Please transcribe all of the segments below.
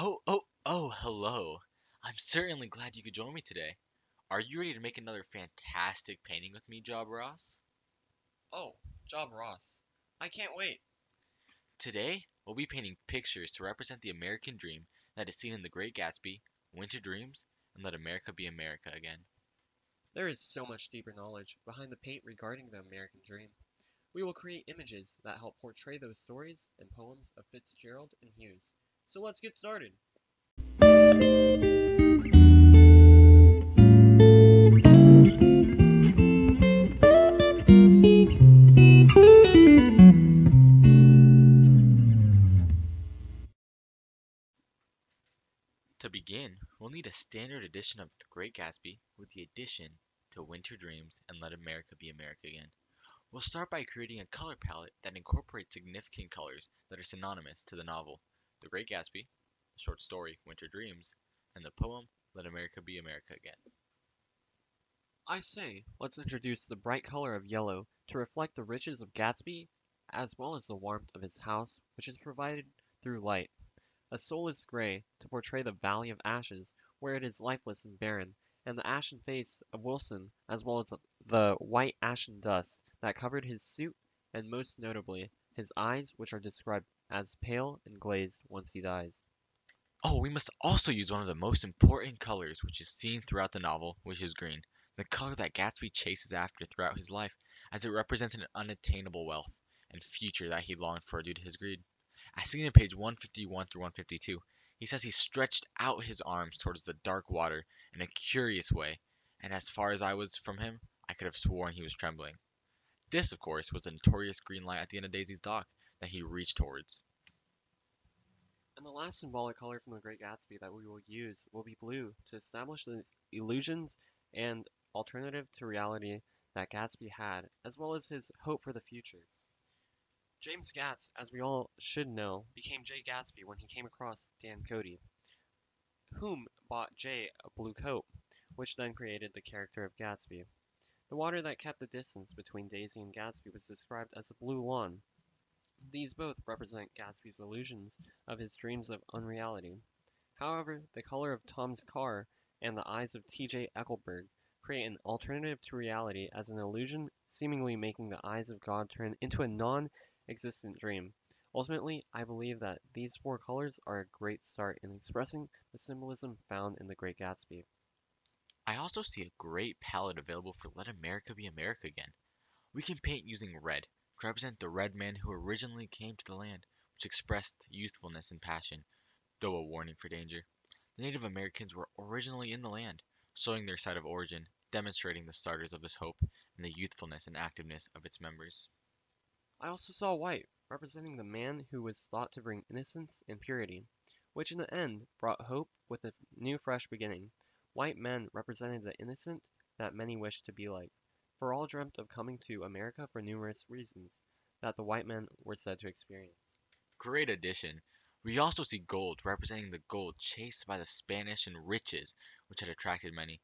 Oh, oh, oh, hello. I'm certainly glad you could join me today. Are you ready to make another fantastic painting with me, Job Ross? Oh, Job Ross. I can't wait. Today, we'll be painting pictures to represent the American dream that is seen in The Great Gatsby, Winter Dreams, and Let America Be America Again. There is so much deeper knowledge behind the paint regarding the American dream. We will create images that help portray those stories and poems of Fitzgerald and Hughes. So let's get started. To begin, we'll need a standard edition of The Great Gatsby with the addition to Winter Dreams and Let America Be America Again. We'll start by creating a color palette that incorporates significant colors that are synonymous to the novel The Great Gatsby, the short story Winter Dreams, and the poem Let America Be America Again. I say, let's introduce the bright color of yellow to reflect the riches of Gatsby as well as the warmth of his house, which is provided through light. A soulless gray to portray the Valley of Ashes, where it is lifeless and barren, and the ashen face of Wilson, as well as the white ashen dust that covered his suit, and most notably, his eyes, which are described as pale and glazed once he dies. Oh, we must also use one of the most important colors which is seen throughout the novel, which is green, the color that Gatsby chases after throughout his life, as it represents an unattainable wealth and future that he longed for due to his greed. As seen in page 151 through 152, he says he stretched out his arms towards the dark water in a curious way, and as far as I was from him, I could have sworn he was trembling. This, of course, was the notorious green light at the end of Daisy's dock that he reached towards. And the last symbolic color from the Great Gatsby that we will use will be blue to establish the illusions and alternative to reality that Gatsby had, as well as his hope for the future. James Gatz, as we all should know, became Jay Gatsby when he came across Dan Cody, whom bought Jay a blue coat, which then created the character of Gatsby. The water that kept the distance between Daisy and Gatsby was described as a blue lawn. These both represent Gatsby's illusions of his dreams of unreality. However, the color of Tom's car and the eyes of T.J. Eckleburg create an alternative to reality as an illusion, seemingly making the eyes of God turn into a non existent dream. Ultimately, I believe that these four colors are a great start in expressing the symbolism found in The Great Gatsby. I also see a great palette available for Let America Be America Again. We can paint using red to represent the red man who originally came to the land, which expressed youthfulness and passion, though a warning for danger. The Native Americans were originally in the land, showing their site of origin, demonstrating the starters of this hope and the youthfulness and activeness of its members. I also saw white, representing the man who was thought to bring innocence and purity, which in the end brought hope with a new fresh beginning. White men represented the innocent that many wished to be like, for all dreamt of coming to America for numerous reasons that the white men were said to experience. Great addition. We also see gold representing the gold chased by the Spanish and riches which had attracted many.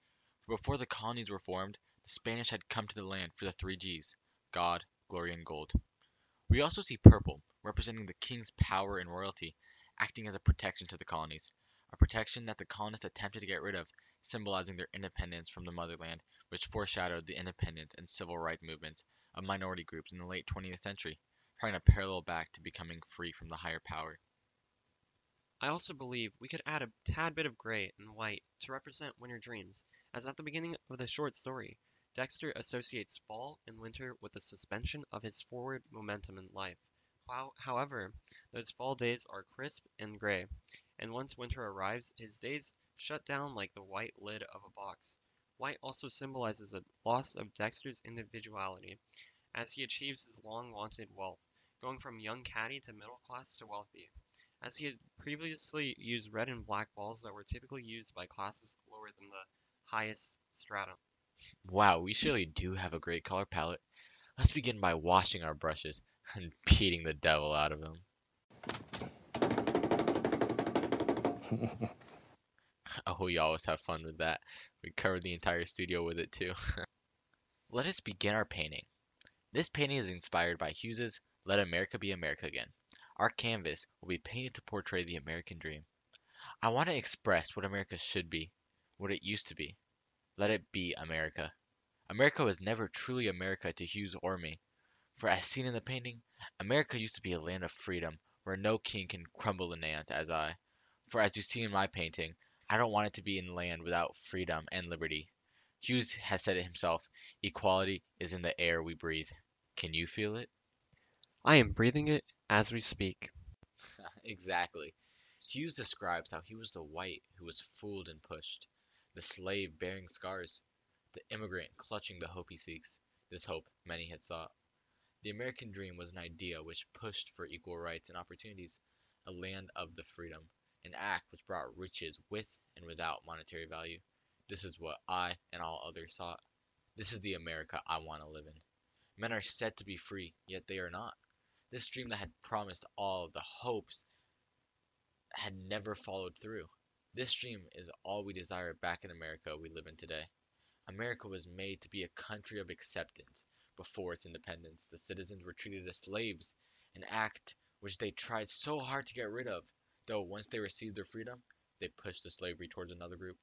For before the colonies were formed, the Spanish had come to the land for the three G's God, glory, and gold. We also see purple, representing the king's power and royalty, acting as a protection to the colonies, a protection that the colonists attempted to get rid of, symbolizing their independence from the motherland, which foreshadowed the independence and civil rights movements of minority groups in the late 20th century, trying to parallel back to becoming free from the higher power. I also believe we could add a tad bit of gray and white to represent winter dreams, as at the beginning of the short story, Dexter associates fall and winter with the suspension of his forward momentum in life. However, those fall days are crisp and gray, and once winter arrives, his days shut down like the white lid of a box. White also symbolizes a loss of Dexter's individuality, as he achieves his long-wanted wealth, going from young caddy to middle class to wealthy, as he had previously used red and black balls that were typically used by classes lower than the highest strata. Wow, we surely do have a great color palette. Let's begin by washing our brushes and beating the devil out of them. oh, we always have fun with that. We covered the entire studio with it too. Let us begin our painting. This painting is inspired by Hughes's Let America Be America Again. Our canvas will be painted to portray the American dream. I want to express what America should be, what it used to be. Let it be America. America was never truly America to Hughes or me. For as seen in the painting, America used to be a land of freedom, where no king can crumble an ant as I. For as you see in my painting, I don't want it to be in land without freedom and liberty. Hughes has said it himself, equality is in the air we breathe. Can you feel it? I am breathing it as we speak. exactly. Hughes describes how he was the white who was fooled and pushed, the slave bearing scars, the immigrant clutching the hope he seeks, this hope many had sought. The American dream was an idea which pushed for equal rights and opportunities, a land of the freedom, an act which brought riches with and without monetary value. This is what I and all others sought. This is the America I want to live in. Men are said to be free, yet they are not. This dream that had promised all the hopes had never followed through. This dream is all we desire back in America we live in today. America was made to be a country of acceptance. Before its independence, the citizens were treated as slaves, an act which they tried so hard to get rid of, though once they received their freedom, they pushed the slavery towards another group.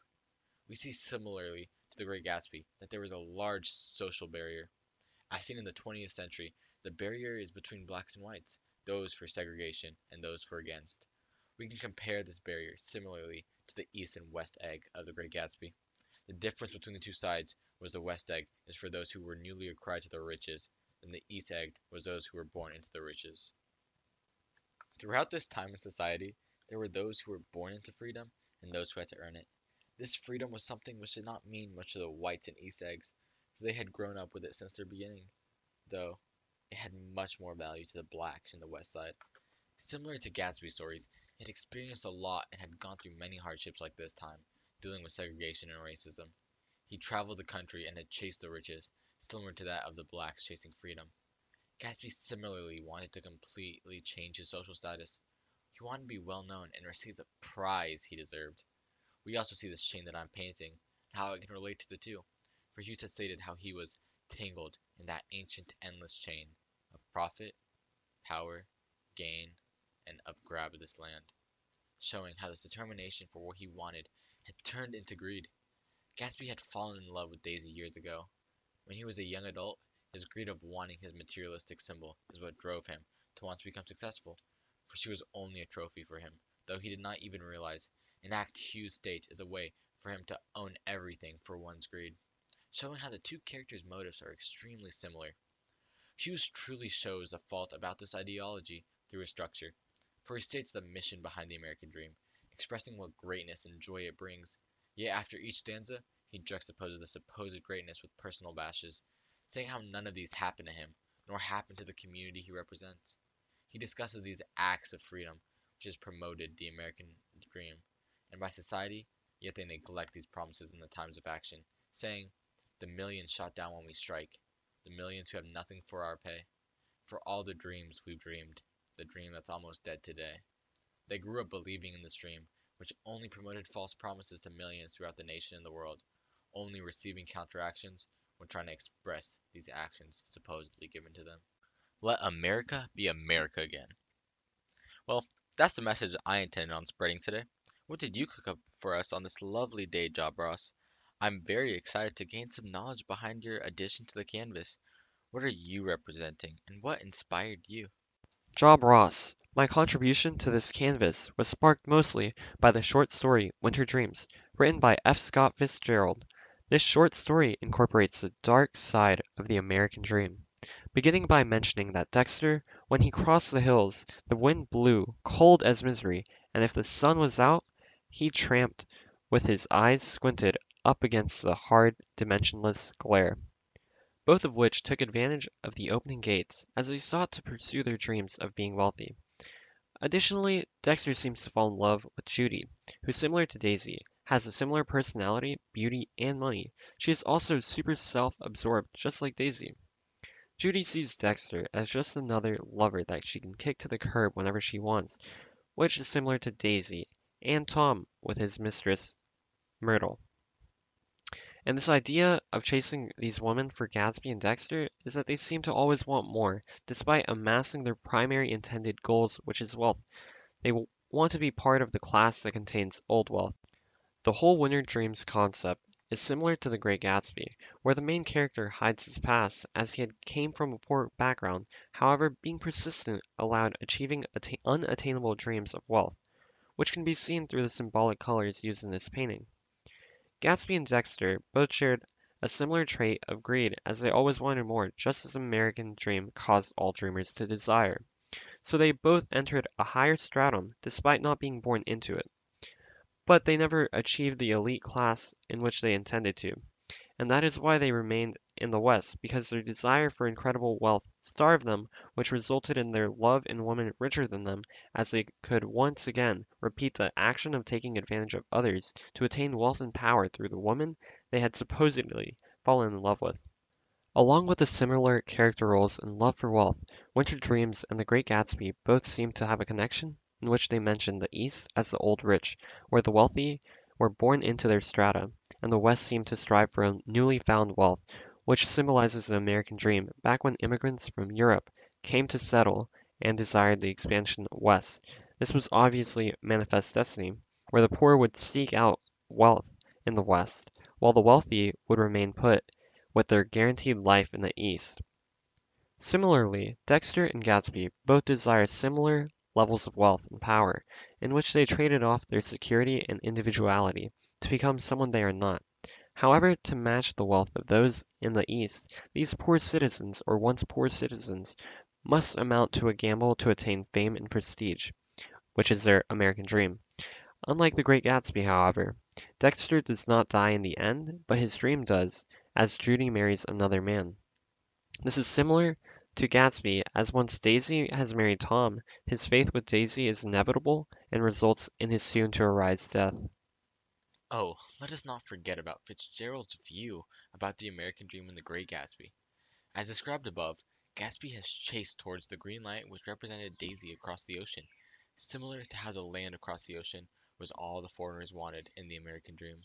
We see similarly to The Great Gatsby that there was a large social barrier. As seen in the 20th century, the barrier is between blacks and whites, those for segregation and those for against. We can compare this barrier similarly to the east and west egg of The Great Gatsby. The difference between the two sides was the west egg is for those who were newly acquired to the riches, and the east egg was those who were born into the riches. Throughout this time in society, there were those who were born into freedom and those who had to earn it. This freedom was something which did not mean much to the whites and east eggs, for they had grown up with it since their beginning, though it had much more value to the blacks in the west side. Similar to Gatsby's stories, it had experienced a lot and had gone through many hardships like this time, dealing with segregation and racism. He traveled the country and had chased the riches, similar to that of the blacks chasing freedom. Gatsby similarly wanted to completely change his social status. He wanted to be well known and receive the prize he deserved. We also see this chain that I'm painting, and how it can relate to the two, for Hughes had stated how he was tangled in that ancient endless chain of profit, power, gain, and of grab of this land, showing how this determination for what he wanted had turned into greed. Gatsby had fallen in love with Daisy years ago. When he was a young adult, his greed of wanting his materialistic symbol is what drove him to want to become successful, for she was only a trophy for him, though he did not even realize an act Hughes states is a way for him to own everything for one's greed, showing how the two characters' motives are extremely similar. Hughes truly shows a fault about this ideology through his structure, for he states the mission behind the American dream, expressing what greatness and joy it brings, yet after each stanza he juxtaposes the supposed greatness with personal bashes, saying how none of these happen to him, nor happen to the community he represents. He discusses these acts of freedom which has promoted the American dream, and by society, yet they neglect these promises in the times of action, saying, The millions shot down when we strike, the millions who have nothing for our pay, for all the dreams we've dreamed, the dream that's almost dead today. They grew up believing in this dream, which only promoted false promises to millions throughout the nation and the world, only receiving counteractions when trying to express these actions supposedly given to them. Let America be America again. Well, that's the message I intended on spreading today. What did you cook up for us on this lovely day, Job Ross? I'm very excited to gain some knowledge behind your addition to the canvas. What are you representing, and what inspired you? Job Ross. My contribution to this canvas was sparked mostly by the short story Winter Dreams, written by F. Scott Fitzgerald. This short story incorporates the dark side of the American dream, beginning by mentioning that Dexter, when he crossed the hills, the wind blew, cold as misery, and if the sun was out, he tramped with his eyes squinted up against the hard, dimensionless glare, both of which took advantage of the opening gates as they sought to pursue their dreams of being wealthy. Additionally, Dexter seems to fall in love with Judy, who, similar to Daisy, has a similar personality, beauty, and money. She is also super self-absorbed, just like Daisy. Judy sees Dexter as just another lover that she can kick to the curb whenever she wants, which is similar to Daisy and Tom with his mistress, Myrtle. And this idea of chasing these women for Gatsby and Dexter is that they seem to always want more, despite amassing their primary intended goals, which is wealth. They want to be part of the class that contains old wealth. The whole Winter Dreams concept is similar to The Great Gatsby, where the main character hides his past as he had came from a poor background, however, being persistent allowed achieving unattainable dreams of wealth, which can be seen through the symbolic colors used in this painting. Gatsby and Dexter both shared a similar trait of greed as they always wanted more, just as the American dream caused all dreamers to desire. So they both entered a higher stratum despite not being born into it. But they never achieved the elite class in which they intended to, and that is why they remained in the West, because their desire for incredible wealth starved them, which resulted in their love in women richer than them, as they could once again repeat the action of taking advantage of others to attain wealth and power through the woman they had supposedly fallen in love with. Along with the similar character roles and love for wealth, Winter Dreams and The Great Gatsby both seem to have a connection in which they mention the East as the old rich, where the wealthy were born into their strata, and the West seemed to strive for a newly found wealth, which symbolizes the American dream back when immigrants from Europe came to settle and desired the expansion west. This was obviously manifest destiny, where the poor would seek out wealth in the West, while the wealthy would remain put with their guaranteed life in the East. Similarly, Dexter and Gatsby both desire similar levels of wealth and power, in which they traded off their security and individuality to become someone they are not. However, to match the wealth of those in the East, these poor citizens or once poor citizens must amount to a gamble to attain fame and prestige, which is their American dream. Unlike the Great Gatsby, however, Dexter does not die in the end, but his dream does, as Judy marries another man. This is similar to Gatsby, as once Daisy has married Tom, his faith with Daisy is inevitable and results in his soon-to-arise death. Oh, let us not forget about Fitzgerald's view about the American dream in The Great Gatsby. As described above, Gatsby has chased towards the green light which represented Daisy across the ocean, similar to how the land across the ocean was all the foreigners wanted in the American dream.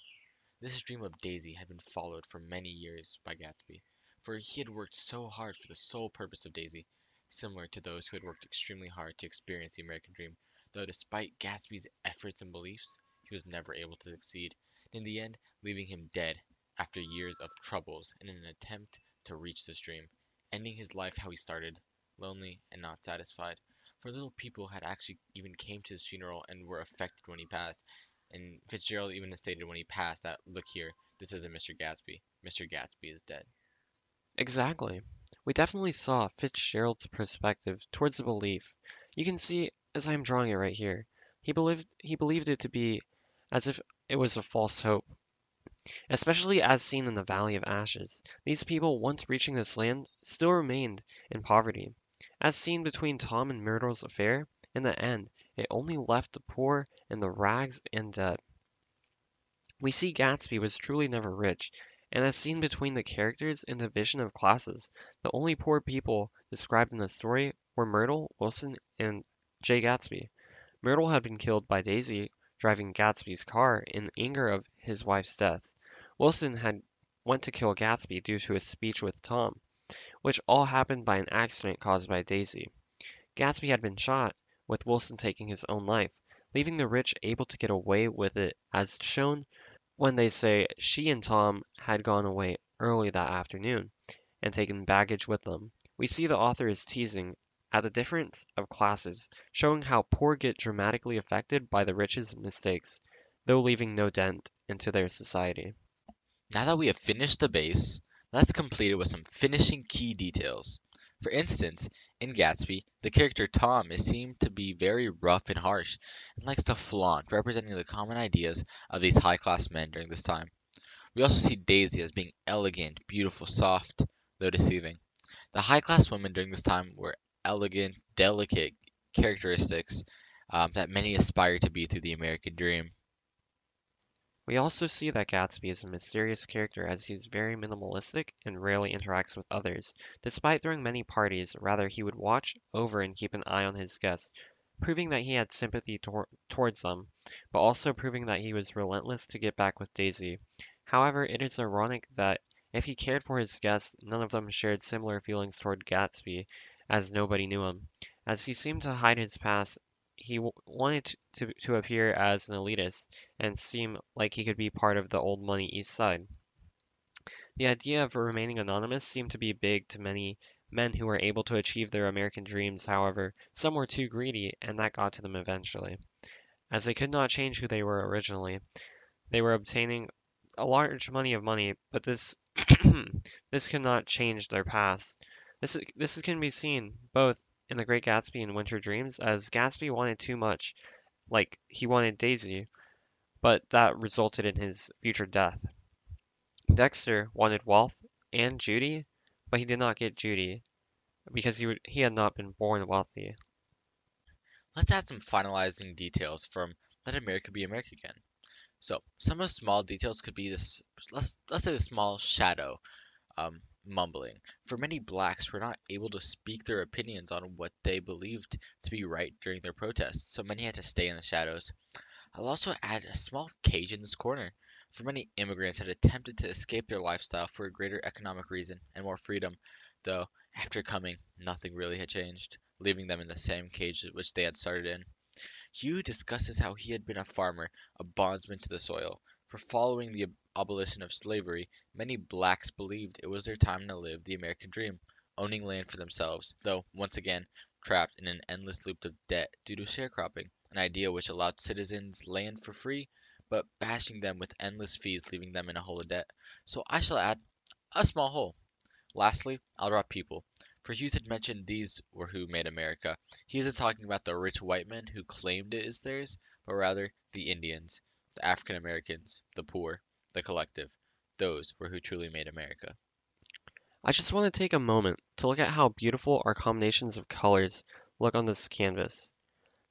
This dream of Daisy had been followed for many years by Gatsby, for he had worked so hard for the sole purpose of Daisy, similar to those who had worked extremely hard to experience the American dream, though despite Gatsby's efforts and beliefs, he was never able to succeed, in the end leaving him dead after years of troubles in an attempt to reach this dream, ending his life how he started, lonely and not satisfied. For little people had actually even came to his funeral and were affected when he passed, and Fitzgerald even stated when he passed that, look here, this isn't Mr. Gatsby. Mr. Gatsby is dead. Exactly. We definitely saw Fitzgerald's perspective towards the belief. You can see, as I am drawing it right here, he believed he believed it to be as if it was a false hope. Especially as seen in the Valley of Ashes, these people once reaching this land still remained in poverty. As seen between Tom and Myrtle's affair, in the end, it only left the poor in the rags and debt. We see Gatsby was truly never rich, and as seen between the characters the division of classes, the only poor people described in the story were Myrtle, Wilson, and Jay Gatsby. Myrtle had been killed by Daisy driving Gatsby's car in anger of his wife's death. Wilson had went to kill Gatsby due to his speech with Tom, which all happened by an accident caused by Daisy. Gatsby had been shot, with Wilson taking his own life, leaving the rich able to get away with it as shown when they say she and Tom had gone away early that afternoon, and taken baggage with them, we see the author is teasing at the difference of classes, showing how poor get dramatically affected by the rich's mistakes, though leaving no dent into their society. Now that we have finished the base, let's complete it with some finishing key details. For instance, in Gatsby, the character Tom is seen to be very rough and harsh, and likes to flaunt, representing the common ideas of these high-class men during this time. We also see Daisy as being elegant, beautiful, soft, though deceiving. The high-class women during this time were elegant, delicate characteristics um, that many aspire to be through the American dream. We also see that Gatsby is a mysterious character as he is very minimalistic and rarely interacts with others. Despite throwing many parties, rather he would watch over and keep an eye on his guests, proving that he had sympathy tor towards them, but also proving that he was relentless to get back with Daisy. However, it is ironic that if he cared for his guests, none of them shared similar feelings toward Gatsby, as nobody knew him, as he seemed to hide his past he wanted to, to appear as an elitist and seem like he could be part of the old money East Side. The idea of remaining anonymous seemed to be big to many men who were able to achieve their American dreams, however, some were too greedy, and that got to them eventually. As they could not change who they were originally, they were obtaining a large money of money, but this this cannot change their past. This this can be seen both in The Great Gatsby and Winter Dreams, as Gatsby wanted too much, like he wanted Daisy, but that resulted in his future death. Dexter wanted wealth and Judy, but he did not get Judy because he would, he had not been born wealthy. Let's add some finalizing details from Let America Be America Again. So some of the small details could be this. Let's let's say the small shadow, um, mumbling. For many blacks were not able to speak their opinions on what they believed to be right during their protests, so many had to stay in the shadows. I'll also add a small cage in this corner. For many immigrants had attempted to escape their lifestyle for a greater economic reason and more freedom, though after coming, nothing really had changed, leaving them in the same cage which they had started in. Hugh discusses how he had been a farmer, a bondsman to the soil. For following the abolition of slavery, many blacks believed it was their time to live the American dream, owning land for themselves, though, once again, trapped in an endless loop of debt due to sharecropping, an idea which allowed citizens land for free, but bashing them with endless fees leaving them in a hole of debt. So I shall add a small hole. Lastly, I'll draw people. For Hughes had mentioned these were who made America. He isn't talking about the rich white men who claimed it is theirs, but rather the Indians, the African Americans, the poor, the collective. Those were who truly made America. I just want to take a moment to look at how beautiful our combinations of colors look on this canvas.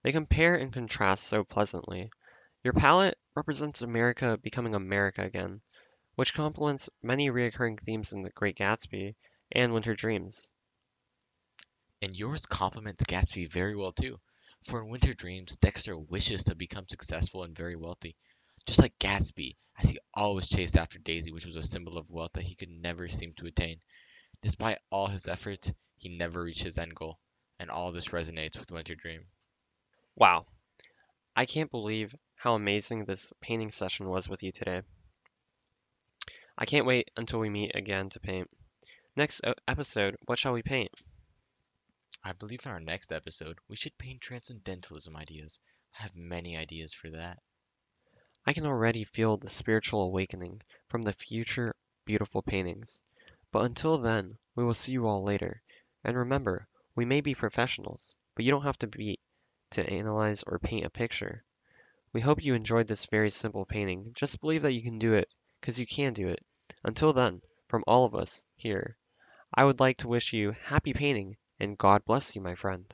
They compare and contrast so pleasantly. Your palette represents America becoming America again, which complements many recurring themes in The Great Gatsby and Winter Dreams. And yours complements Gatsby very well too. For in Winter Dreams, Dexter wishes to become successful and very wealthy. Just like Gatsby, as he always chased after Daisy, which was a symbol of wealth that he could never seem to attain. Despite all his efforts, he never reached his end goal, and all this resonates with Winter Dream. Wow. I can't believe how amazing this painting session was with you today. I can't wait until we meet again to paint. Next uh, episode, what shall we paint? I believe in our next episode, we should paint transcendentalism ideas. I have many ideas for that. I can already feel the spiritual awakening from the future beautiful paintings. But until then, we will see you all later. And remember, we may be professionals, but you don't have to be to analyze or paint a picture. We hope you enjoyed this very simple painting. Just believe that you can do it, because you can do it. Until then, from all of us here, I would like to wish you happy painting and God bless you, my friend.